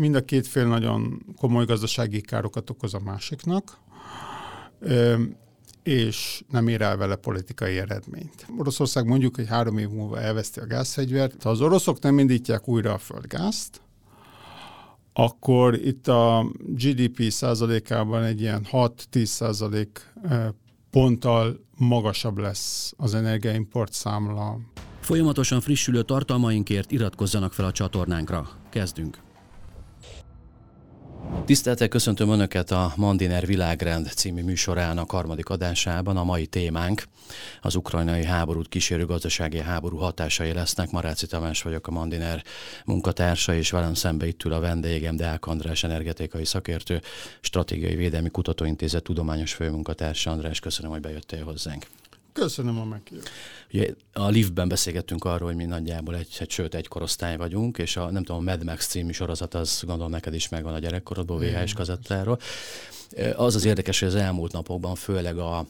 mind a két fél nagyon komoly gazdasági károkat okoz a másiknak, és nem ér el vele politikai eredményt. Oroszország mondjuk, hogy három év múlva elveszti a gázfegyvert. Ha az oroszok nem indítják újra a földgázt, akkor itt a GDP százalékában egy ilyen 6-10 százalék ponttal magasabb lesz az energiaimport számla. Folyamatosan frissülő tartalmainkért iratkozzanak fel a csatornánkra. Kezdünk! Tiszteltek, köszöntöm Önöket a Mandiner Világrend című műsorának harmadik adásában. A mai témánk az ukrajnai háborút kísérő gazdasági háború hatásai lesznek. Maráci Tamás vagyok a Mandiner munkatársa, és velem szembe itt ül a vendégem Deák András energetikai szakértő, Stratégiai Védelmi Kutatóintézet tudományos főmunkatársa. András, köszönöm, hogy bejöttél hozzánk. Köszönöm a meghívást. Ugye a liftben beszélgettünk arról, hogy mi nagyjából egy, egy sőt, egy korosztály vagyunk, és a, nem tudom, a Mad Max című sorozat, az gondolom neked is megvan a gyerekkorodból, VHS kazettáról. Az az érdekes, hogy az elmúlt napokban főleg a,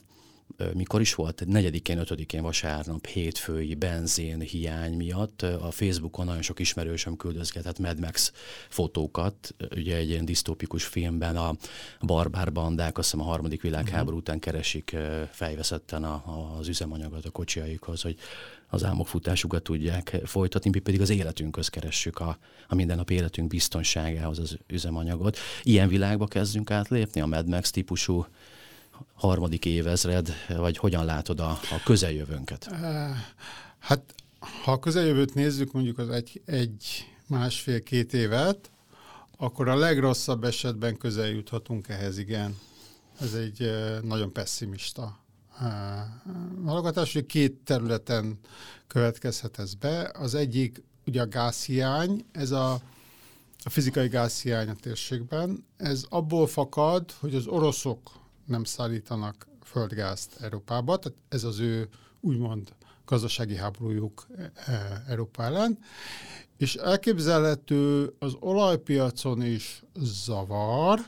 mikor is volt? Negyedikén, ötödikén vasárnap, hétfői benzin hiány miatt a Facebookon nagyon sok ismerősöm küldözgetett Mad Max fotókat, ugye egy ilyen disztópikus filmben a barbár bandák, azt hiszem a harmadik világháború uh-huh. után keresik fejveszetten a, az üzemanyagot a kocsiaikhoz, hogy az álmokfutásukat tudják folytatni, mi pedig az életünkhöz keressük a, a mindennapi életünk biztonságához az üzemanyagot. Ilyen világba kezdünk átlépni, a Mad Max típusú harmadik évezred, vagy hogyan látod a, a közeljövőnket? Eh, hát, ha a közeljövőt nézzük, mondjuk az egy, egy másfél-két évet, akkor a legrosszabb esetben közel juthatunk ehhez, igen. Ez egy eh, nagyon pessimista hallgatás, eh, hogy két területen következhet ez be. Az egyik ugye a gázhiány, ez a, a fizikai gázhiány a térségben. Ez abból fakad, hogy az oroszok nem szállítanak földgázt Európába, tehát ez az ő úgymond gazdasági háborújuk e, e, Európa ellen, és elképzelhető az olajpiacon is zavar,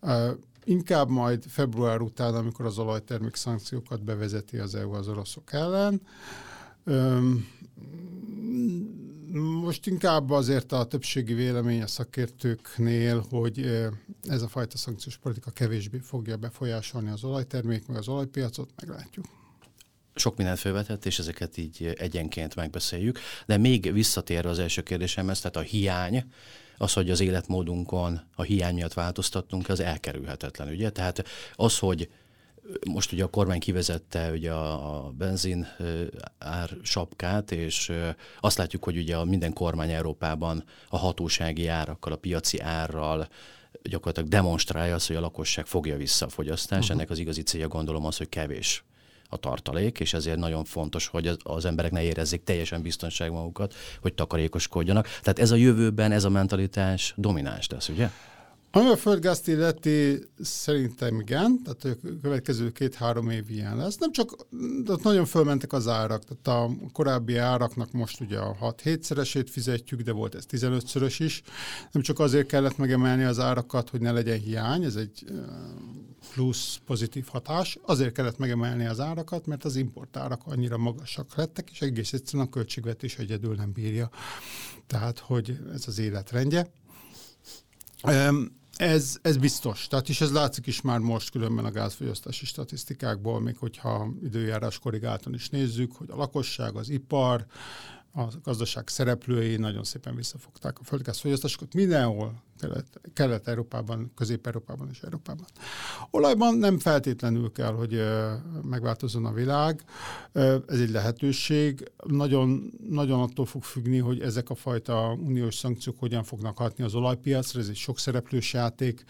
e, inkább majd február után, amikor az olajtermék szankciókat bevezeti az EU az oroszok ellen, most inkább azért a többségi vélemény a szakértőknél, hogy ez a fajta szankciós politika kevésbé fogja befolyásolni az olajtermék, meg az olajpiacot, meglátjuk sok mindent felvetett, és ezeket így egyenként megbeszéljük. De még visszatérve az első kérdésemhez, tehát a hiány, az, hogy az életmódunkon a hiány miatt változtattunk, az elkerülhetetlen, ugye? Tehát az, hogy most ugye a kormány kivezette ugye a, a benzin ár sapkát, és azt látjuk, hogy ugye a minden kormány Európában a hatósági árakkal, a piaci árral gyakorlatilag demonstrálja azt, hogy a lakosság fogja vissza a fogyasztást. Uh-huh. Ennek az igazi célja gondolom az, hogy kevés a tartalék, és ezért nagyon fontos, hogy az, az emberek ne érezzék teljesen biztonság magukat, hogy takarékoskodjanak. Tehát ez a jövőben, ez a mentalitás domináns lesz, ugye? Ami a földgázt illeti, szerintem igen, tehát a következő két-három év ilyen lesz. Nem csak, ott nagyon fölmentek az árak, tehát a korábbi áraknak most ugye a 6-7-szeresét fizetjük, de volt ez 15-szörös is. Nem csak azért kellett megemelni az árakat, hogy ne legyen hiány, ez egy plusz pozitív hatás. Azért kellett megemelni az árakat, mert az importárak annyira magasak lettek, és egész egyszerűen a költségvetés egyedül nem bírja. Tehát, hogy ez az életrendje. Ez, ez biztos. Tehát is ez látszik is már most különben a gázfogyasztási statisztikákból, még hogyha időjárás korrigáltan is nézzük, hogy a lakosság, az ipar, a gazdaság szereplői nagyon szépen visszafogták a földgázfogyasztásokat mindenhol, Kelet, Kelet-Európában, Közép-Európában és Európában. Olajban nem feltétlenül kell, hogy megváltozzon a világ. Ez egy lehetőség. Nagyon, nagyon attól fog függni, hogy ezek a fajta uniós szankciók hogyan fognak hatni az olajpiacra. Ez egy sok szereplős játék.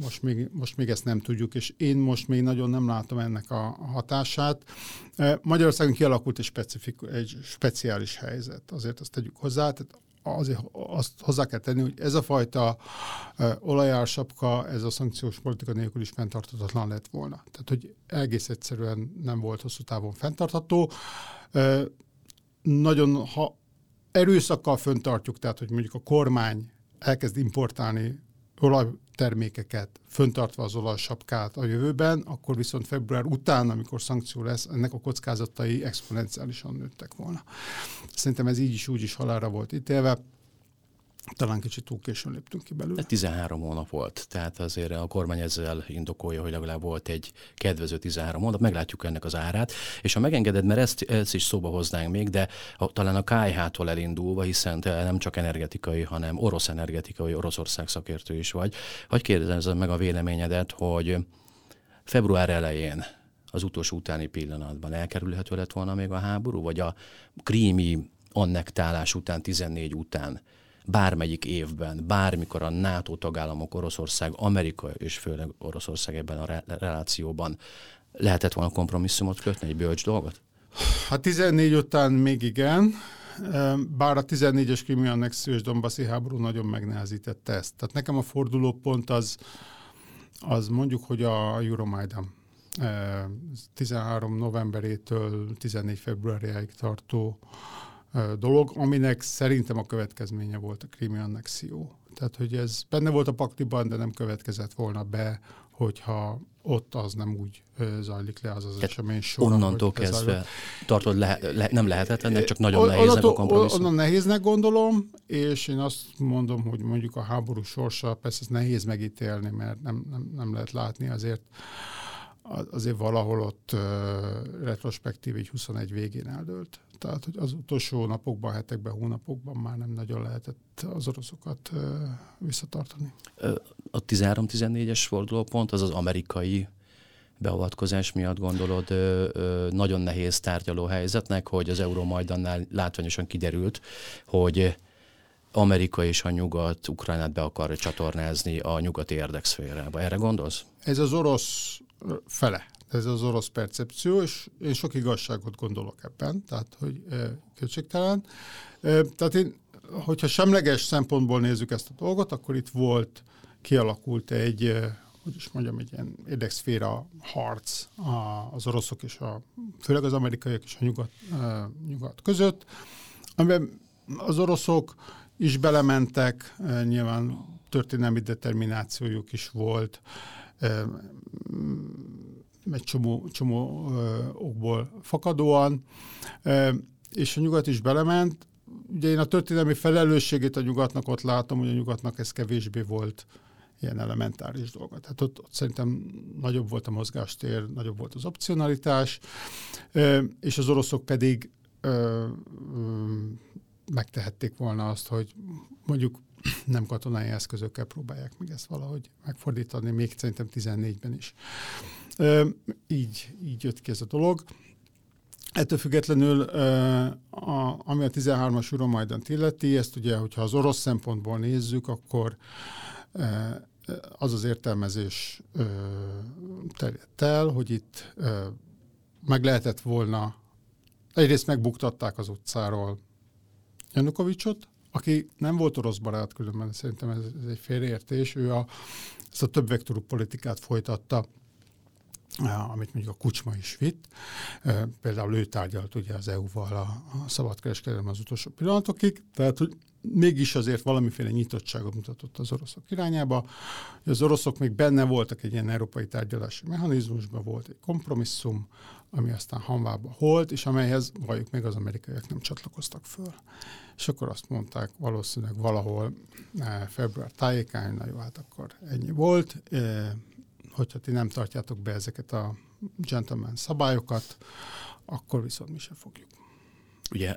Most még, most még ezt nem tudjuk, és én most még nagyon nem látom ennek a hatását. Magyarországon kialakult egy, specifik, egy speciális helyzet, azért azt tegyük hozzá. Tehát azért azt hozzá kell tenni, hogy ez a fajta olajársapka, ez a szankciós politika nélkül is fenntarthatatlan lett volna. Tehát, hogy egész egyszerűen nem volt hosszú távon fenntartható. Nagyon, ha erőszakkal föntartjuk, tehát, hogy mondjuk a kormány elkezd importálni olajtermékeket, föntartva az olajsapkát a jövőben, akkor viszont február után, amikor szankció lesz, ennek a kockázatai exponenciálisan nőttek volna. Szerintem ez így is úgy is halára volt ítélve. Talán kicsit túl későn léptünk ki belőle. 13 hónap volt, tehát azért a kormány ezzel indokolja, hogy legalább volt egy kedvező 13 hónap, meglátjuk ennek az árát. És ha megengeded, mert ezt, ezt is szóba hoznánk még, de a, talán a KH-tól elindulva, hiszen te nem csak energetikai, hanem orosz energetikai, Oroszország szakértő is vagy. Hogy kérdezem meg a véleményedet, hogy február elején az utolsó utáni pillanatban elkerülhető lett volna még a háború, vagy a krími annektálás után, 14 után bármelyik évben, bármikor a NATO tagállamok, Oroszország, Amerika és főleg Oroszország ebben a re- relációban lehetett volna kompromisszumot kötni, egy bölcs dolgot? Hát 14 után még igen, bár a 14-es krimi annexiós Donbassi háború nagyon megnehezítette ezt. Tehát nekem a fordulópont az, az mondjuk, hogy a Euromaidan. 13 novemberétől 14 februárjáig tartó dolog, aminek szerintem a következménye volt a krimi annexió. Tehát, hogy ez benne volt a paktiban, de nem következett volna be, hogyha ott az nem úgy zajlik le az az Tehát esemény sor. Onnantól kezdve tartod, le, le, nem lehetett ennek, csak nagyon nehéznek a kompromisszum? Onnan nehéznek gondolom, és én azt mondom, hogy mondjuk a háború sorsa, persze ez nehéz megítélni, mert nem, nem, nem lehet látni azért azért valahol ott retrospektív így 21 végén eldőlt. Tehát, hogy az utolsó napokban, hetekben, hónapokban már nem nagyon lehetett az oroszokat visszatartani. A 13-14-es fordulópont az az amerikai beavatkozás miatt gondolod ö, ö, nagyon nehéz tárgyaló helyzetnek, hogy az Eurómajdannál látványosan kiderült, hogy Amerika és a nyugat Ukrajnát be akar csatornázni a nyugati érdekszférába. Erre gondolsz? Ez az orosz fele. Ez az orosz percepció, és én sok igazságot gondolok ebben, tehát hogy kétségtelen. Tehát én, hogyha semleges szempontból nézzük ezt a dolgot, akkor itt volt, kialakult egy, hogy is mondjam, egy ilyen érdekszféra harc az oroszok és a, főleg az amerikaiak és a nyugat, nyugat között, amiben az oroszok is belementek, nyilván történelmi determinációjuk is volt, egy csomó, csomó okból fakadóan, és a nyugat is belement. Ugye én a történelmi felelősségét a nyugatnak ott látom, hogy a nyugatnak ez kevésbé volt ilyen elementáris dolga. Tehát ott, ott szerintem nagyobb volt a mozgástér, nagyobb volt az opcionalitás, és az oroszok pedig megtehették volna azt, hogy mondjuk nem katonai eszközökkel próbálják meg ezt valahogy megfordítani, még szerintem 14-ben is. Így, így jött ki ez a dolog. Ettől függetlenül, a, ami a 13-as Euromajdant illeti, ezt ugye, hogyha az orosz szempontból nézzük, akkor az az értelmezés terjedt el, hogy itt meg lehetett volna, egyrészt megbuktatták az utcáról Janukovicsot, aki nem volt orosz barát, különben szerintem ez, ez egy félreértés, ő a, ezt a több vektorú politikát folytatta, amit mondjuk a Kucsma is vitt. Például ő tárgyalt ugye az EU-val a, a szabadkereskedelem az utolsó pillanatokig, tehát hogy mégis azért valamiféle nyitottságot mutatott az oroszok irányába. Az oroszok még benne voltak egy ilyen európai tárgyalási mechanizmusban, volt egy kompromisszum, ami aztán hanvába holt, és amelyhez valljuk még az amerikaiak nem csatlakoztak föl. És akkor azt mondták valószínűleg valahol eh, február tájékán, na jó, hát akkor ennyi volt. Hogyha ti nem tartjátok be ezeket a gentleman szabályokat, akkor viszont mi sem fogjuk. Ugye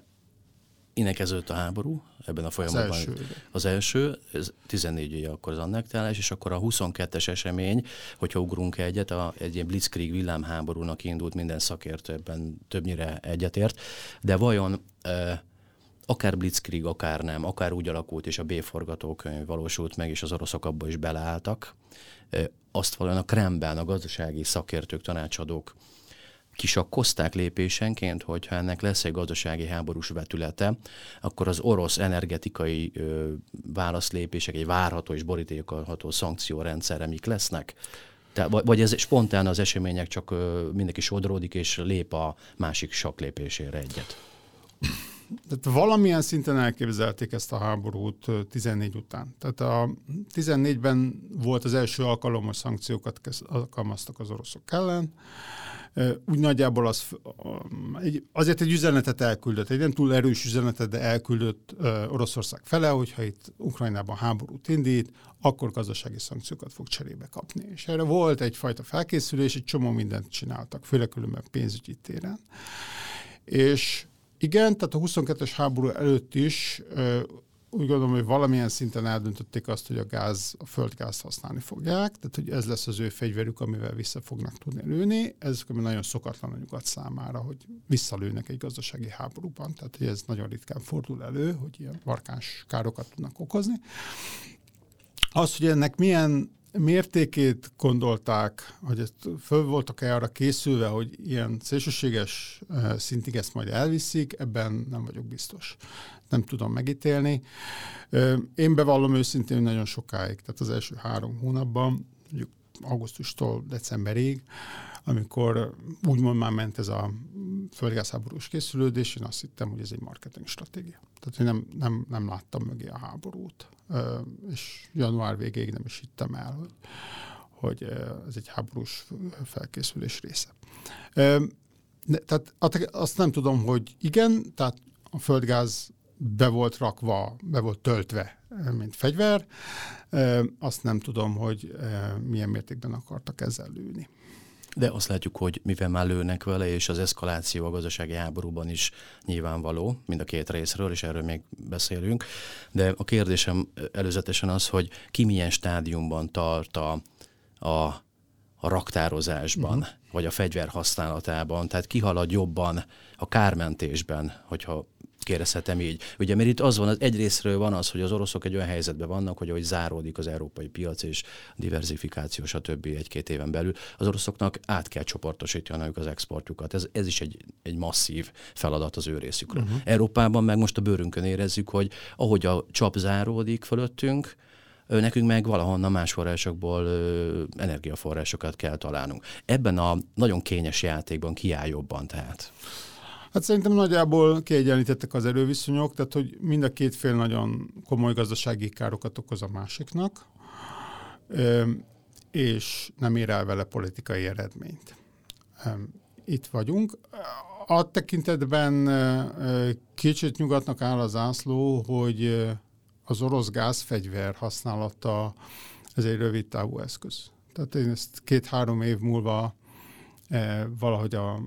innen kezdődött a háború ebben a folyamatban. Az első, az első ez 14 éve akkor az annektálás, és akkor a 22-es esemény, hogyha ugrunk egyet, a, egy ilyen blitzkrieg villámháborúnak indult minden szakértő ebben többnyire egyetért, de vajon e, akár blitzkrieg, akár nem, akár úgy alakult, és a B forgatókönyv valósult meg, és az oroszok abba is beleálltak, azt valóan a Kremben a gazdasági szakértők, tanácsadók kisakkozták lépésenként, hogyha ennek lesz egy gazdasági háborús vetülete, akkor az orosz energetikai ö, válaszlépések, egy várható és borítékolható szankciórendszerre mik lesznek? Te, vagy ez spontán az események csak ö, mindenki sodródik és lép a másik saklépésére egyet? Tehát valamilyen szinten elképzelték ezt a háborút 14 után. Tehát a 14-ben volt az első alkalom, hogy szankciókat alkalmaztak az oroszok ellen. Úgy nagyjából az, azért egy üzenetet elküldött, egy nem túl erős üzenetet, de elküldött Oroszország fele, hogyha itt Ukrajnában háborút indít, akkor gazdasági szankciókat fog cserébe kapni. És erre volt egyfajta felkészülés, egy csomó mindent csináltak, főleg különben pénzügyi téren. És igen, tehát a 22-es háború előtt is úgy gondolom, hogy valamilyen szinten eldöntötték azt, hogy a gáz, a földgázt használni fogják, tehát hogy ez lesz az ő fegyverük, amivel vissza fognak tudni lőni. Ez nagyon szokatlan a nyugat számára, hogy visszalőnek egy gazdasági háborúban, tehát hogy ez nagyon ritkán fordul elő, hogy ilyen markáns károkat tudnak okozni. Az, hogy ennek milyen mértékét gondolták, hogy ezt föl voltak-e arra készülve, hogy ilyen szélsőséges eh, szintig ezt majd elviszik, ebben nem vagyok biztos. Nem tudom megítélni. Én bevallom őszintén, hogy nagyon sokáig, tehát az első három hónapban, mondjuk augusztustól decemberig, amikor úgymond már ment ez a földgázháborús készülődés, én azt hittem, hogy ez egy marketing stratégia. Tehát én nem, nem, nem láttam mögé a háborút és január végéig nem is hittem el, hogy, hogy ez egy háborús felkészülés része. Tehát azt nem tudom, hogy igen, tehát a földgáz be volt rakva, be volt töltve, mint fegyver. Azt nem tudom, hogy milyen mértékben akartak ezzel lőni. De azt látjuk, hogy mivel már lőnek vele, és az eszkaláció a gazdasági háborúban is nyilvánvaló, mind a két részről, és erről még beszélünk. De a kérdésem előzetesen az, hogy ki milyen stádiumban tart a, a, a raktározásban, uh-huh. vagy a fegyver használatában, tehát ki halad jobban a kármentésben, hogyha kérdezhetem így. Ugye, mert itt az van, az egyrésztről van az, hogy az oroszok egy olyan helyzetben vannak, hogy ahogy záródik az európai piac és diversifikáció, stb. egy-két éven belül, az oroszoknak át kell csoportosítaniuk az exportjukat. Ez, ez is egy, egy masszív feladat az ő részükről. Uh-huh. Európában meg most a bőrünkön érezzük, hogy ahogy a csap záródik fölöttünk, nekünk meg valahonnan más forrásokból ö, energiaforrásokat kell találnunk. Ebben a nagyon kényes játékban kiáll jobban tehát. Hát szerintem nagyjából kiegyenlítettek az erőviszonyok, tehát hogy mind a két fél nagyon komoly gazdasági károkat okoz a másiknak, és nem ér el vele politikai eredményt. Itt vagyunk. A tekintetben kicsit nyugatnak áll az ászló, hogy az orosz gázfegyver használata ez egy rövid távú eszköz. Tehát én ezt két-három év múlva valahogy a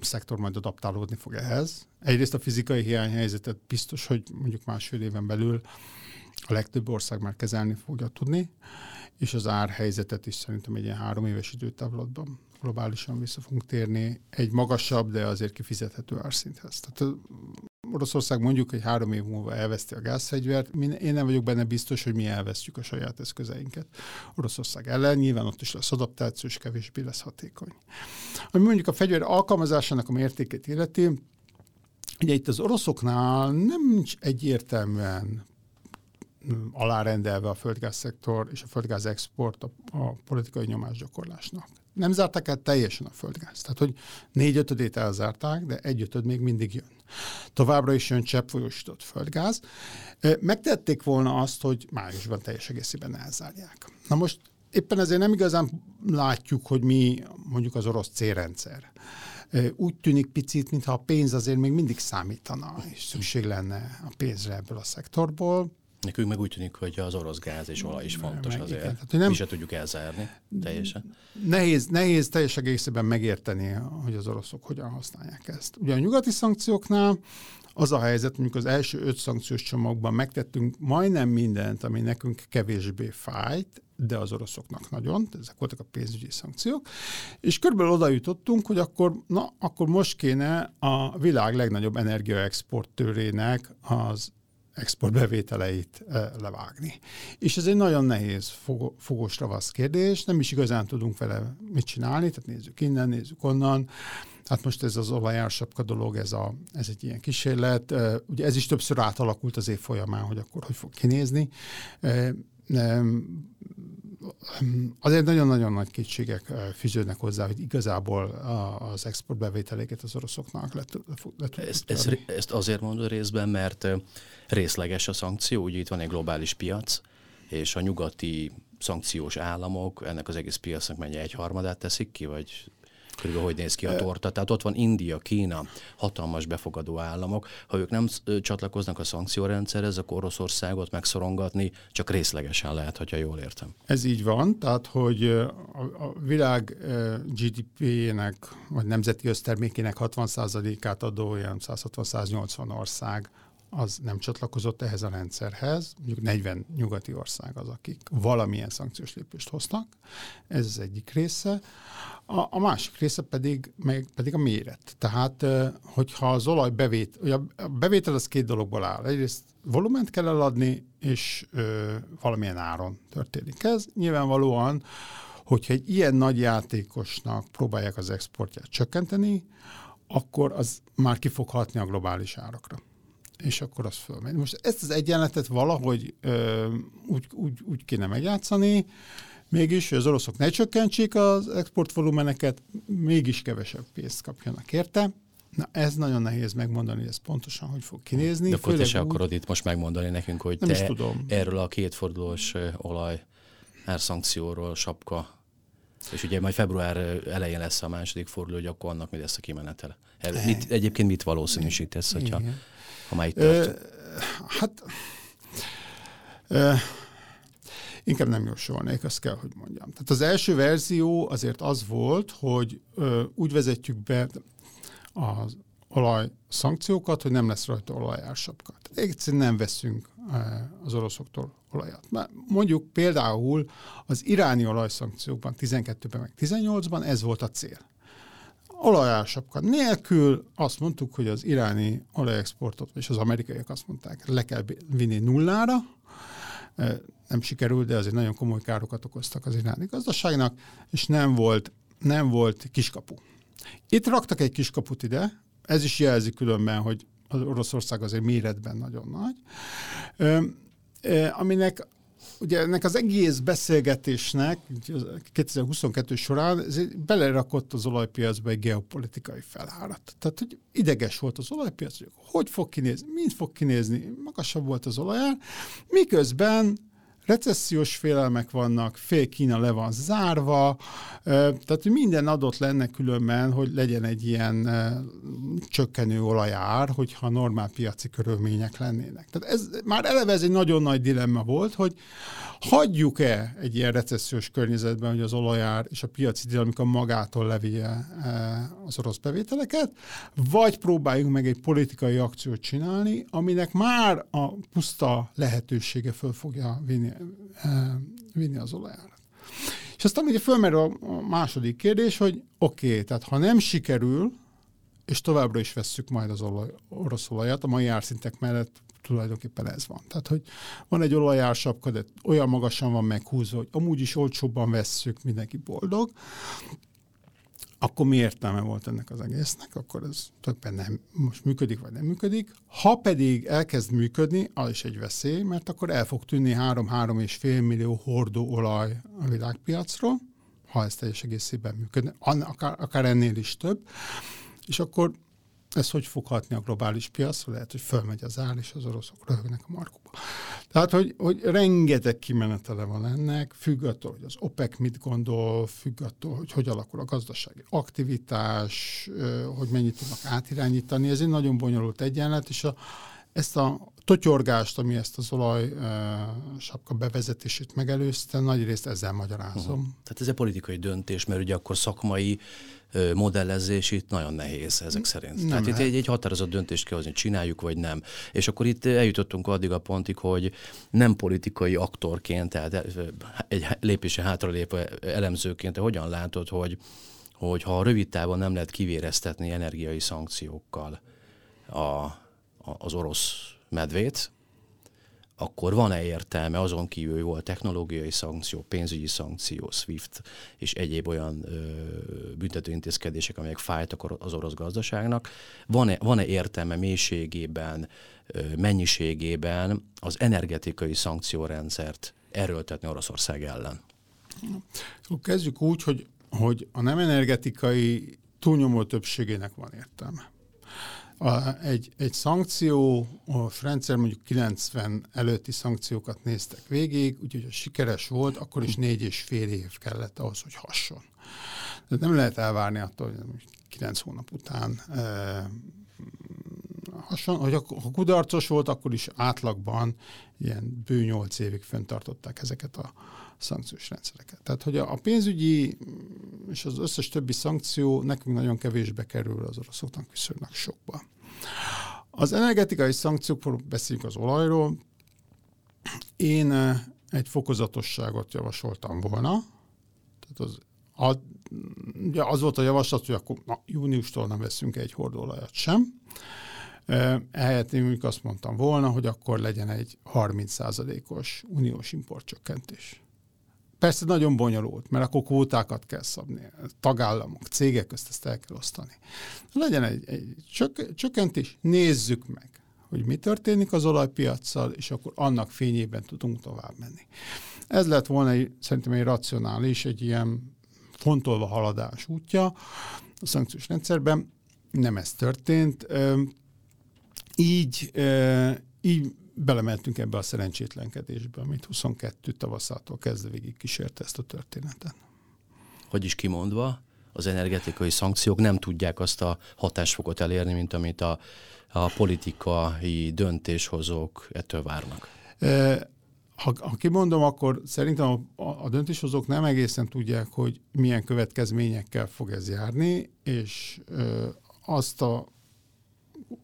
szektor majd adaptálódni fog ehhez. Egyrészt a fizikai hiányhelyzetet biztos, hogy mondjuk másfél éven belül a legtöbb ország már kezelni fogja tudni, és az árhelyzetet is szerintem egy ilyen három éves időtávlatban globálisan vissza fogunk térni egy magasabb, de azért kifizethető árszinthez. Tehát Oroszország mondjuk, hogy három év múlva elveszti a gázfegyvert, én nem vagyok benne biztos, hogy mi elvesztjük a saját eszközeinket Oroszország ellen, nyilván ott is lesz adaptáció, és kevésbé lesz hatékony. Ami mondjuk a fegyver alkalmazásának a mértékét illeti, ugye itt az oroszoknál nem egyértelműen alárendelve a földgázszektor és a földgáz export a, a politikai nyomásgyakorlásnak. Nem zárták el teljesen a földgáz. Tehát, hogy négy ötödét elzárták, de egy ötöd még mindig jön. Továbbra is jön cseppfolyósított földgáz. Megtették volna azt, hogy májusban teljes egészében elzárják. Na most éppen ezért nem igazán látjuk, hogy mi mondjuk az orosz célrendszer. Úgy tűnik picit, mintha a pénz azért még mindig számítana, és szükség lenne a pénzre ebből a szektorból. Nekünk meg úgy tűnik, hogy az orosz gáz és olaj is fontos meg, azért. Igen. Tehát, nem, Mi se tudjuk elzárni teljesen. Nehéz, nehéz teljes egészében megérteni, hogy az oroszok hogyan használják ezt. Ugye a nyugati szankcióknál az a helyzet, mondjuk az első öt szankciós csomagban megtettünk majdnem mindent, ami nekünk kevésbé fájt, de az oroszoknak nagyon, ezek voltak a pénzügyi szankciók, és körülbelül oda jutottunk, hogy akkor, na, akkor most kéne a világ legnagyobb energiaexportőrének az exportbevételeit levágni. És ez egy nagyon nehéz fogós ravasz kérdés, nem is igazán tudunk vele mit csinálni, tehát nézzük innen, nézzük onnan. Hát most ez az olajársapka dolog, ez, a, ez egy ilyen kísérlet. Ugye ez is többször átalakult az év folyamán, hogy akkor hogy fog kinézni azért nagyon-nagyon nagy kétségek fűződnek hozzá, hogy igazából az exportbevételéket az oroszoknak le, le, le ezt, ezt, ezt azért mondod részben, mert részleges a szankció, ugye itt van egy globális piac, és a nyugati szankciós államok ennek az egész piacnak mennyi egy harmadát teszik ki, vagy körülbelül hogy néz ki a torta. Tehát ott van India, Kína, hatalmas befogadó államok. Ha ők nem csatlakoznak a szankciórendszerhez, akkor Oroszországot megszorongatni csak részlegesen lehet, hogyha jól értem. Ez így van, tehát hogy a világ GDP-jének, vagy nemzeti össztermékének 60%-át adó ilyen 160-180 ország az nem csatlakozott ehhez a rendszerhez, mondjuk 40 nyugati ország az, akik valamilyen szankciós lépést hoztak, ez az egyik része. A, a másik része pedig, meg, pedig a méret. Tehát, hogyha az olaj bevét, a bevétel az két dologból áll. Egyrészt volument kell eladni, és ö, valamilyen áron történik ez. Nyilvánvalóan, hogyha egy ilyen nagy játékosnak próbálják az exportját csökkenteni, akkor az már ki fog hatni a globális árakra és akkor az fölmegy. Most ezt az egyenletet valahogy ö, úgy, úgy, úgy kéne megjátszani, mégis, hogy az oroszok ne csökkentsék az exportvolumeneket, mégis kevesebb pénzt kapjanak érte. Na ez nagyon nehéz megmondani, hogy ez pontosan hogy fog kinézni. De akkor te se akarod itt most megmondani nekünk, hogy nem te tudom. erről a kétfordulós olaj árszankcióról sapka és ugye majd február elején lesz a második forduló, hogy akkor annak mi lesz a kimenetele. Erről, mit, egyébként mit valószínűsítesz, hogyha Igen ha már itt tart? Hát inkább nem jósolnék, azt kell, hogy mondjam. Tehát az első verzió azért az volt, hogy ö, úgy vezetjük be az olaj szankciókat, hogy nem lesz rajta olajársapka. Egyszerűen nem veszünk az oroszoktól olajat. Mert mondjuk például az iráni olajszankciókban 12-ben meg 18-ban ez volt a cél olajásapka nélkül azt mondtuk, hogy az iráni olajexportot, és az amerikaiak azt mondták, le kell vinni nullára. Nem sikerült, de azért nagyon komoly károkat okoztak az iráni gazdaságnak, és nem volt, nem volt kiskapu. Itt raktak egy kiskaput ide, ez is jelzi különben, hogy az Oroszország azért méretben nagyon nagy, aminek ugye ennek az egész beszélgetésnek 2022 során belerakott az olajpiacba egy geopolitikai felhárat. Tehát, hogy ideges volt az olajpiac, hogy hogy fog kinézni, mint fog kinézni, magasabb volt az olajár, miközben recessziós félelmek vannak, fél Kína le van zárva, tehát minden adott lenne különben, hogy legyen egy ilyen csökkenő olajár, hogyha normál piaci körülmények lennének. Tehát ez már eleve ez egy nagyon nagy dilemma volt, hogy hagyjuk-e egy ilyen recessziós környezetben, hogy az olajár és a piaci dinamika magától levigye az orosz bevételeket, vagy próbáljunk meg egy politikai akciót csinálni, aminek már a puszta lehetősége föl fogja vinni vinni az olajárat. És aztán ugye fölmerül a második kérdés, hogy oké, okay, tehát ha nem sikerül, és továbbra is vesszük majd az olaj, orosz olajat, a mai árszintek mellett tulajdonképpen ez van. Tehát, hogy van egy olajársapka, de olyan magasan van meghúzva, hogy amúgy is olcsóbban vesszük, mindenki boldog, akkor mi értelme volt ennek az egésznek, akkor ez többen nem most működik, vagy nem működik. Ha pedig elkezd működni, az is egy veszély, mert akkor el fog tűnni 3-3,5 millió hordó olaj a világpiacról, ha ez teljes egészében működne, akár, akár ennél is több, és akkor ez hogy fog hatni a globális piacra? Lehet, hogy fölmegy az ár, és az oroszok röhögnek a markuba. Tehát, hogy, hogy rengeteg kimenetele van ennek, függ attól, hogy az OPEC mit gondol, függ attól, hogy hogy alakul a gazdasági aktivitás, hogy mennyit tudnak átirányítani. Ez egy nagyon bonyolult egyenlet, és a, ezt a totyorgást, ami ezt az olaj sapka bevezetését megelőzte, nagy részt ezzel magyarázom. Uh-huh. Tehát ez egy politikai döntés, mert ugye akkor szakmai modellezés itt nagyon nehéz ezek szerint. Nem Tehát lehet. itt egy, egy határozott döntést kell hozni, csináljuk vagy nem. És akkor itt eljutottunk addig a pontig, hogy nem politikai aktorként, tehát egy lépése hátralépve elemzőként, te hogyan látod, hogy, hogy ha a rövid távon nem lehet kivéreztetni energiai szankciókkal a, a, az orosz medvét, akkor van-e értelme azon kívül, hogy volt technológiai szankció, pénzügyi szankció, SWIFT és egyéb olyan ö, büntetőintézkedések, amelyek fájtak az orosz gazdaságnak, van-e, van-e értelme mélységében, ö, mennyiségében az energetikai szankciórendszert erőltetni Oroszország ellen? Kezdjük úgy, hogy, hogy a nem energetikai túlnyomó többségének van értelme. A, egy, egy szankció, a rendszer mondjuk 90 előtti szankciókat néztek végig, úgyhogy ha sikeres volt, akkor is négy és fél év kellett ahhoz, hogy hasson. De nem lehet elvárni attól, hogy 9 hónap után e, hasson, hogy ha kudarcos volt, akkor is átlagban ilyen bő 8 évig fenntartották ezeket a szankciós rendszereket. Tehát, hogy a pénzügyi és az összes többi szankció nekünk nagyon kevésbe kerül, az oroszoknak viszonylag sokba. Az energetikai szankciókról beszéljünk az olajról. Én eh, egy fokozatosságot javasoltam volna. Tehát az, ugye az volt a javaslat, hogy akkor na, júniustól nem veszünk egy hordóolajat sem. Eh, ehelyett én mondjuk azt mondtam volna, hogy akkor legyen egy 30%-os uniós importcsökkentés. Persze nagyon bonyolult, mert akkor kvótákat kell szabni, tagállamok, cégek közt ezt el kell osztani. Legyen egy, egy csök, csökkentés, nézzük meg, hogy mi történik az olajpiacsal, és akkor annak fényében tudunk tovább menni. Ez lett volna egy, szerintem egy racionális, egy ilyen fontolva haladás útja a szankciós rendszerben. Nem ez történt. Így, így belementünk ebbe a szerencsétlenkedésbe, amit 22 tavaszától kezdve végig kísérte ezt a történetet. Hogy is kimondva, az energetikai szankciók nem tudják azt a hatásfokot elérni, mint amit a, a politikai döntéshozók ettől várnak. E, ha, ha kimondom, akkor szerintem a, a döntéshozók nem egészen tudják, hogy milyen következményekkel fog ez járni, és e, azt a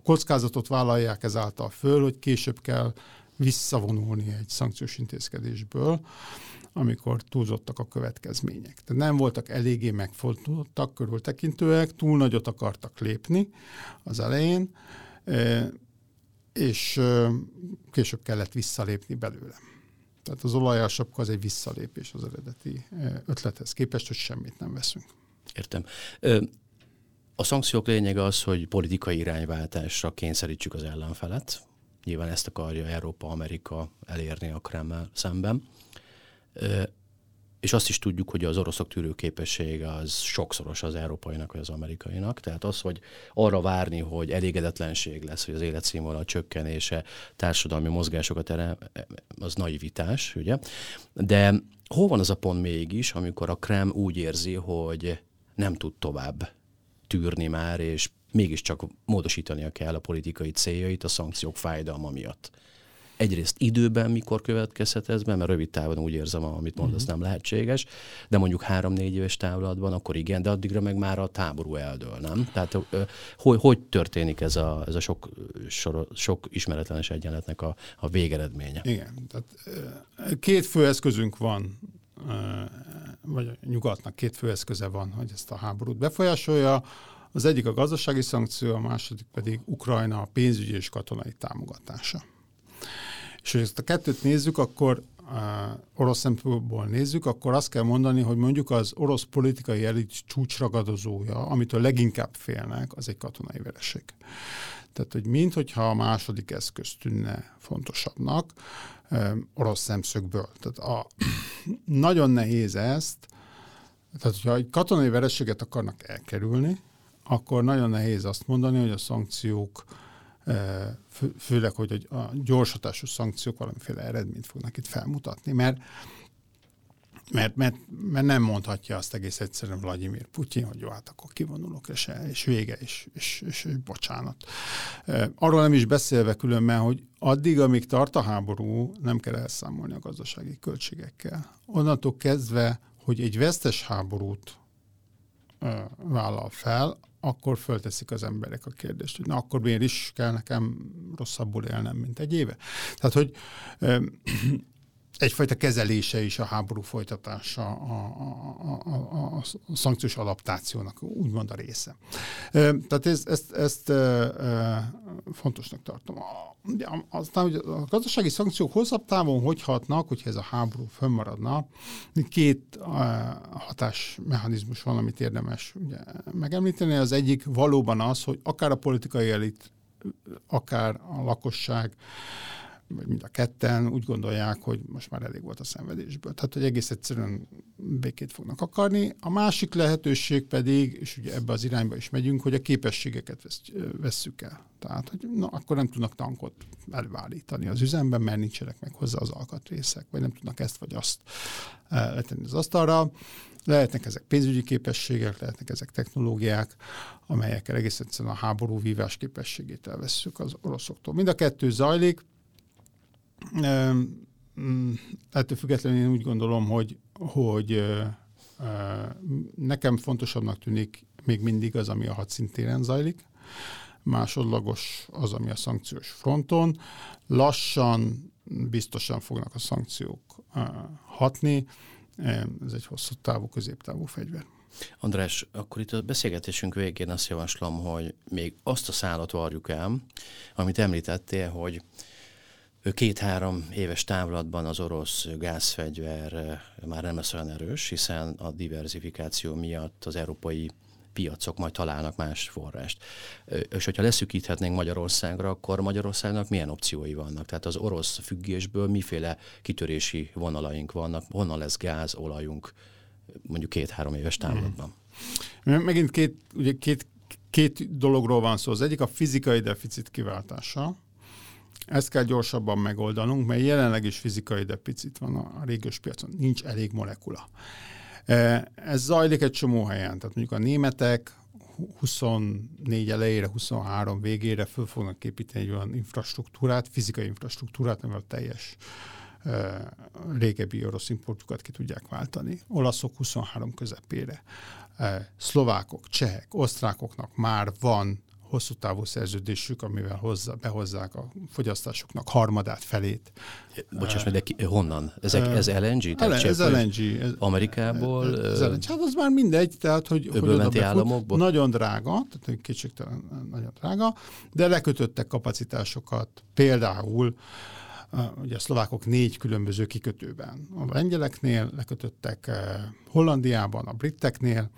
kockázatot vállalják ezáltal föl, hogy később kell visszavonulni egy szankciós intézkedésből, amikor túlzottak a következmények. Tehát nem voltak eléggé megfontoltak, körültekintőek, túl nagyot akartak lépni az elején, és később kellett visszalépni belőle. Tehát az olajasapka az egy visszalépés az eredeti ötlethez képest, hogy semmit nem veszünk. Értem. A szankciók lényege az, hogy politikai irányváltásra kényszerítsük az ellenfelet. Nyilván ezt akarja Európa, Amerika elérni a Kremmel szemben. És azt is tudjuk, hogy az oroszok tűrőképessége az sokszoros az európainak vagy az amerikainak. Tehát az, hogy arra várni, hogy elégedetlenség lesz, hogy az életszínvonal csökkenése társadalmi mozgásokat erre, az naivitás, ugye? De hol van az a pont mégis, amikor a Krem úgy érzi, hogy nem tud tovább tűrni már, és mégiscsak módosítania kell a politikai céljait a szankciók fájdalma miatt. Egyrészt időben mikor következhet ez be, mert rövid távon úgy érzem, amit mondasz, uh-huh. nem lehetséges, de mondjuk három-négy éves távlatban, akkor igen, de addigra meg már a táború eldől, nem? Tehát hogy, hogy történik ez a, ez a sok, sor, sok ismeretlenes egyenletnek a, a végeredménye? Igen, tehát két fő eszközünk van vagy a nyugatnak két főeszköze van, hogy ezt a háborút befolyásolja. Az egyik a gazdasági szankció, a második pedig Ukrajna pénzügyi és katonai támogatása. És hogy ezt a kettőt nézzük, akkor orosz szempontból nézzük, akkor azt kell mondani, hogy mondjuk az orosz politikai elit csúcsragadozója, amitől leginkább félnek, az egy katonai vereség. Tehát, hogy minthogyha a második eszköz tűnne fontosabbnak, orosz szemszögből. Tehát a, nagyon nehéz ezt, tehát hogyha egy katonai vereséget akarnak elkerülni, akkor nagyon nehéz azt mondani, hogy a szankciók, főleg, hogy a gyorshatású szankciók valamiféle eredményt fognak itt felmutatni, mert mert, mert, mert nem mondhatja azt egész egyszerűen Vladimir Putyin, hogy jó, hát akkor kivonulok, és, és vége, és, és, és, és bocsánat. Arról nem is beszélve különben, hogy addig, amíg tart a háború, nem kell elszámolni a gazdasági költségekkel. Onnantól kezdve, hogy egy vesztes háborút vállal fel, akkor fölteszik az emberek a kérdést, hogy na akkor miért is kell nekem rosszabbul élnem, mint egy éve. Tehát, hogy egyfajta kezelése is a háború folytatása a, a, a, a, szankciós adaptációnak úgymond a része. Tehát ezt, ezt, ezt fontosnak tartom. Aztán hogy a gazdasági szankciók hosszabb távon hogy hatnak, hogyha ez a háború fönnmaradna, két hatásmechanizmus van, amit érdemes ugye, megemlíteni. Az egyik valóban az, hogy akár a politikai elit, akár a lakosság vagy mind a ketten úgy gondolják, hogy most már elég volt a szenvedésből. Tehát, hogy egész egyszerűen békét fognak akarni. A másik lehetőség pedig, és ugye ebbe az irányba is megyünk, hogy a képességeket vesz, vesszük el. Tehát, hogy na, akkor nem tudnak tankot előállítani az üzemben, mert nincsenek meg hozzá az alkatrészek, vagy nem tudnak ezt vagy azt eh, letenni az asztalra. Lehetnek ezek pénzügyi képességek, lehetnek ezek technológiák, amelyekkel egész egyszerűen a háború vívás képességét elveszük az oroszoktól. Mind a kettő zajlik. Mm, ettől függetlenül én úgy gondolom, hogy, hogy nekem fontosabbnak tűnik még mindig az, ami a hadszintéren zajlik. Másodlagos az, ami a szankciós fronton. Lassan, biztosan fognak a szankciók hatni ez egy hosszú távú, középtávú fegyver. András, akkor itt a beszélgetésünk végén azt javaslom, hogy még azt a szállat varjuk el, amit említettél, hogy két-három éves távlatban az orosz gázfegyver már nem lesz olyan erős, hiszen a diversifikáció miatt az európai piacok majd találnak más forrást. És hogyha leszűkíthetnénk Magyarországra, akkor Magyarországnak milyen opciói vannak? Tehát az orosz függésből miféle kitörési vonalaink vannak, honnan lesz gáz, olajunk mondjuk két-három éves távlatban? Hmm. Megint két, ugye két, két dologról van szó. Az egyik a fizikai deficit kiváltása, ezt kell gyorsabban megoldanunk, mert jelenleg is fizikai deficit van a régiós piacon, nincs elég molekula. Ez zajlik egy csomó helyen, tehát mondjuk a németek 24 elejére, 23 végére föl fognak építeni egy olyan infrastruktúrát, fizikai infrastruktúrát, amivel teljes régebbi orosz importokat ki tudják váltani. Olaszok 23 közepére. Szlovákok, csehek, osztrákoknak már van hosszú távú szerződésük, amivel hozzá, behozzák a fogyasztásoknak harmadát, felét. Bocsáss meg, de honnan? Ezek, ez LNG? Tehát ez LNG. Ez, Amerikából? Ez, ez, hát az már mindegy, tehát hogy, hogy államokból? Nagyon drága, tehát kétségtelen nagyon drága, de lekötöttek kapacitásokat, például ugye a szlovákok négy különböző kikötőben. A lengyeleknél lekötöttek Hollandiában, a briteknél,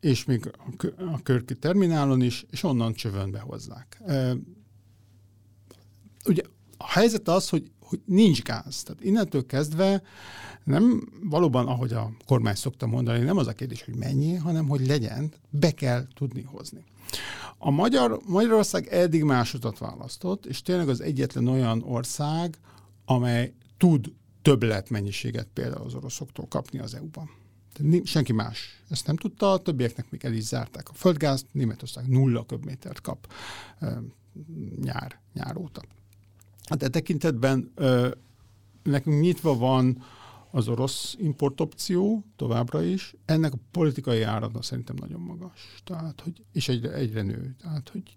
és még a körki terminálon is, és onnan csövön behozzák. Ugye a helyzet az, hogy, hogy nincs gáz. Tehát innentől kezdve nem valóban, ahogy a kormány szokta mondani, nem az a kérdés, hogy mennyi, hanem hogy legyen, be kell tudni hozni. A Magyar, Magyarország eddig másodat választott, és tényleg az egyetlen olyan ország, amely tud többlet mennyiséget például az oroszoktól kapni az EU-ban. Senki más ezt nem tudta, a többieknek még el is zárták a földgázt, Németország nulla köbmétert kap nyár, nyár óta. Hát e tekintetben nekünk nyitva van az orosz importopció továbbra is, ennek a politikai árada szerintem nagyon magas, tehát, hogy, és egyre, egyre nő. Tehát, hogy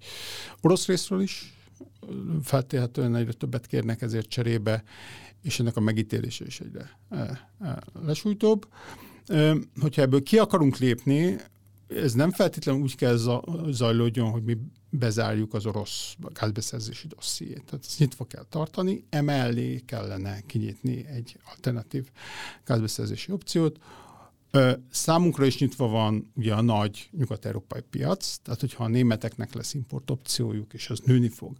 orosz részről is feltétlenül egyre többet kérnek ezért cserébe, és ennek a megítélése is egyre lesújtóbb. Hogyha ebből ki akarunk lépni, ez nem feltétlenül úgy kell zajlódjon, hogy mi bezárjuk az orosz gázbeszerzési dossziét. Tehát ezt nyitva kell tartani, emellé kellene kinyitni egy alternatív gázbeszerzési opciót. Számunkra is nyitva van ugye a nagy nyugat-európai piac, tehát hogyha a németeknek lesz import opciójuk, és az nőni fog,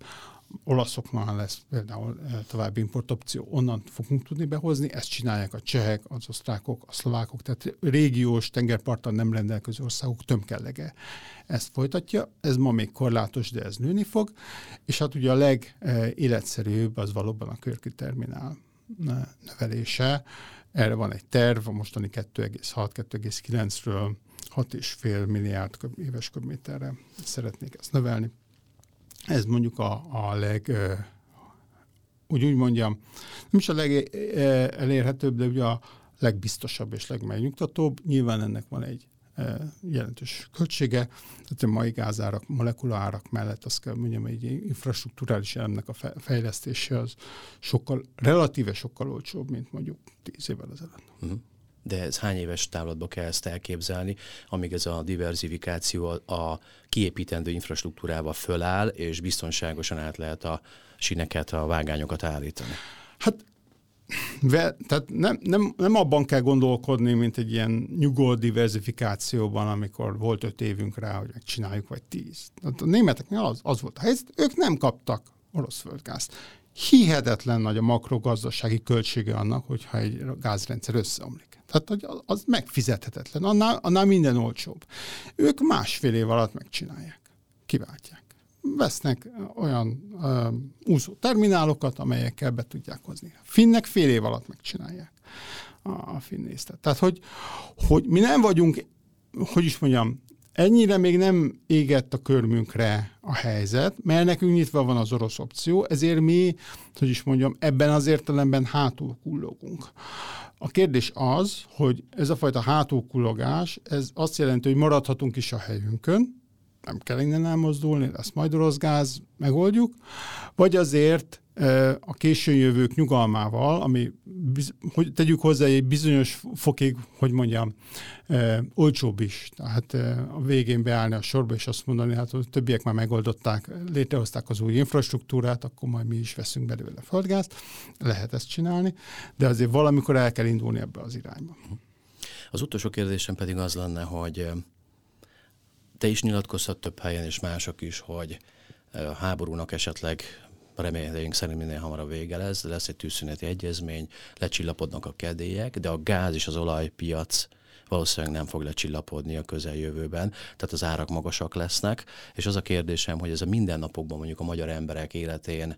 olaszoknál lesz például további importopció, onnan fogunk tudni behozni, ezt csinálják a csehek, az osztrákok, a szlovákok, tehát régiós tengerparton nem rendelkező országok tömkellege ezt folytatja. Ez ma még korlátos, de ez nőni fog, és hát ugye a legéletszerűbb az valóban a körki terminál növelése. Erre van egy terv, a mostani 2,6-2,9-ről 6,5 milliárd éves köbméterre szeretnék ezt növelni. Ez mondjuk a, a leg, úgy úgy mondjam, nem is a legelérhetőbb, de ugye a legbiztosabb és legmegnyugtatóbb. Nyilván ennek van egy jelentős költsége, tehát a mai gázárak, molekulaárak mellett azt kell mondjam, egy infrastruktúrális elemnek a fejlesztése az sokkal, relatíve sokkal olcsóbb, mint mondjuk tíz évvel ezelőtt. Uh-huh de ez hány éves távlatba kell ezt elképzelni, amíg ez a diversifikáció a kiépítendő infrastruktúrával föláll, és biztonságosan át lehet a sineket, a vágányokat állítani? Hát Ve, tehát nem, nem, nem abban kell gondolkodni, mint egy ilyen nyugodt diversifikációban, amikor volt öt évünk rá, hogy megcsináljuk, vagy tíz. Tehát a németeknél az, az volt a helyzet, ők nem kaptak orosz földgázt. hihetetlen nagy a makrogazdasági költsége annak, hogyha egy gázrendszer összeomlik. Tehát az megfizethetetlen, annál, annál minden olcsóbb. Ők másfél év alatt megcsinálják, kiváltják. Vesznek olyan uh, úszó terminálokat, amelyekkel be tudják hozni. A finnek fél év alatt megcsinálják a, a finnésztet. Tehát, hogy, hogy mi nem vagyunk, hogy is mondjam, Ennyire még nem égett a körmünkre a helyzet, mert nekünk nyitva van az orosz opció, ezért mi, hogy is mondjam, ebben az értelemben hátul kullogunk. A kérdés az, hogy ez a fajta hátulkullogás, ez azt jelenti, hogy maradhatunk is a helyünkön, nem kell innen elmozdulni, lesz majd orosz gáz, megoldjuk, vagy azért a későn jövők nyugalmával, ami, hogy tegyük hozzá egy bizonyos fokig, hogy mondjam, olcsóbb is. Tehát a végén beállni a sorba, és azt mondani, hát a többiek már megoldották, létrehozták az új infrastruktúrát, akkor majd mi is veszünk belőle földgázt. Lehet ezt csinálni, de azért valamikor el kell indulni ebbe az irányba. Az utolsó kérdésem pedig az lenne, hogy te is nyilatkozhat több helyen, és mások is, hogy a háborúnak esetleg reményeink szerint minél hamarabb vége lesz, lesz egy tűzszüneti egyezmény, lecsillapodnak a kedélyek, de a gáz és az olajpiac valószínűleg nem fog lecsillapodni a közeljövőben, tehát az árak magasak lesznek, és az a kérdésem, hogy ez a mindennapokban mondjuk a magyar emberek életén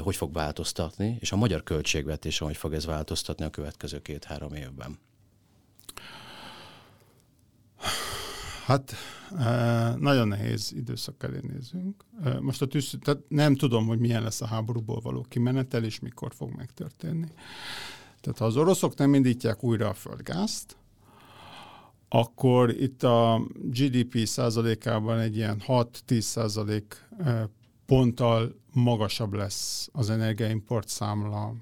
hogy fog változtatni, és a magyar költségvetés hogy fog ez változtatni a következő két-három évben? Hát nagyon nehéz időszak elé nézünk. Most a tűz, tehát nem tudom, hogy milyen lesz a háborúból való kimenetel, és mikor fog megtörténni. Tehát ha az oroszok nem indítják újra a földgázt, akkor itt a GDP százalékában egy ilyen 6-10 százalék ponttal magasabb lesz az energiaimport számla.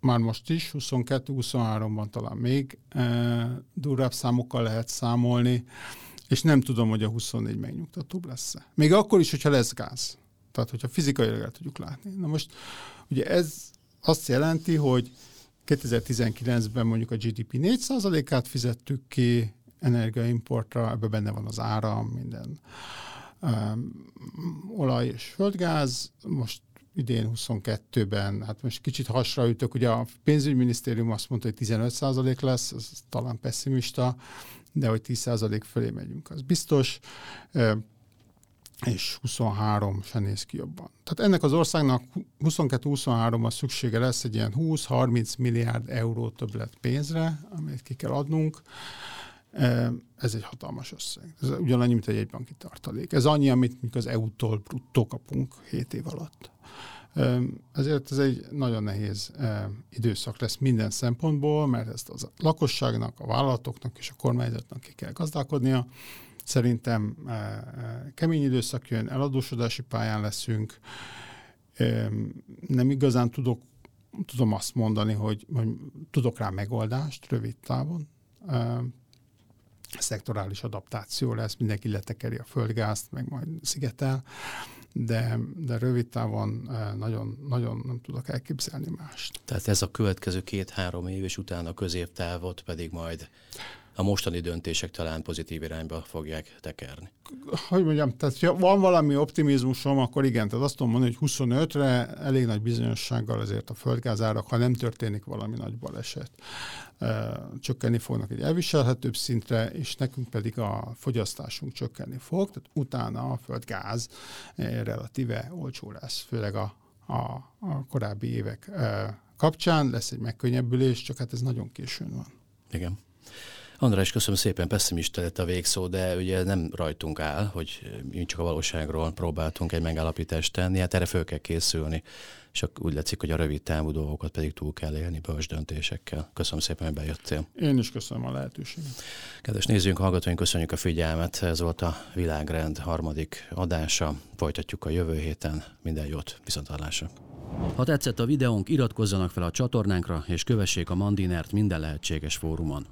Már most is, 22-23-ban talán még durvább számokkal lehet számolni és nem tudom, hogy a 24 megnyugtatóbb lesz-e. Még akkor is, hogyha lesz gáz. Tehát, hogyha fizikailag el tudjuk látni. Na most, ugye ez azt jelenti, hogy 2019-ben mondjuk a GDP 4%-át fizettük ki energiaimportra, ebben benne van az áram, minden um, olaj és földgáz. Most idén 22-ben, hát most kicsit hasra ütök, ugye a pénzügyminisztérium azt mondta, hogy 15% lesz, ez talán pessimista, de hogy 10% fölé megyünk, az biztos, és 23 se néz ki jobban. Tehát ennek az országnak 22-23-ban szüksége lesz egy ilyen 20-30 milliárd euró többlet pénzre, amit ki kell adnunk. Ez egy hatalmas összeg. Ez ugyanannyi, mint egy egybanki tartalék. Ez annyi, amit az EU-tól bruttó kapunk 7 év alatt. Ezért ez egy nagyon nehéz időszak lesz minden szempontból, mert ezt a lakosságnak, a vállalatoknak és a kormányzatnak ki kell gazdálkodnia. Szerintem kemény időszak jön, eladósodási pályán leszünk. Nem igazán tudok, tudom azt mondani, hogy, hogy tudok rá megoldást rövid távon. Szektorális adaptáció lesz, mindenki letekeri a földgázt, meg majd szigetel de, de rövid távon eh, nagyon, nagyon nem tudok elképzelni mást. Tehát ez a következő két-három év, és utána középtávot pedig majd a mostani döntések talán pozitív irányba fogják tekerni. Hogy mondjam, tehát ha van valami optimizmusom, akkor igen, tehát azt tudom mondani, hogy 25-re elég nagy bizonyossággal azért a földgázárak, ha nem történik valami nagy baleset, csökkenni fognak egy elviselhetőbb szintre, és nekünk pedig a fogyasztásunk csökkenni fog, tehát utána a földgáz relatíve olcsó lesz, főleg a, a, a korábbi évek kapcsán lesz egy megkönnyebbülés, csak hát ez nagyon későn van. Igen. András, köszönöm szépen, pessimista lett a végszó, de ugye nem rajtunk áll, hogy mi csak a valóságról próbáltunk egy megállapítást tenni, hát erre föl kell készülni, és úgy látszik, hogy a rövid távú dolgokat pedig túl kell élni bölcs döntésekkel. Köszönöm szépen, hogy bejöttél. Én is köszönöm a lehetőséget. Kedves nézőink, hallgatóink, köszönjük a figyelmet. Ez volt a Világrend harmadik adása. Folytatjuk a jövő héten. Minden jót, viszontlátásra. Ha tetszett a videónk, iratkozzanak fel a csatornánkra, és kövessék a Mandinert minden lehetséges fórumon.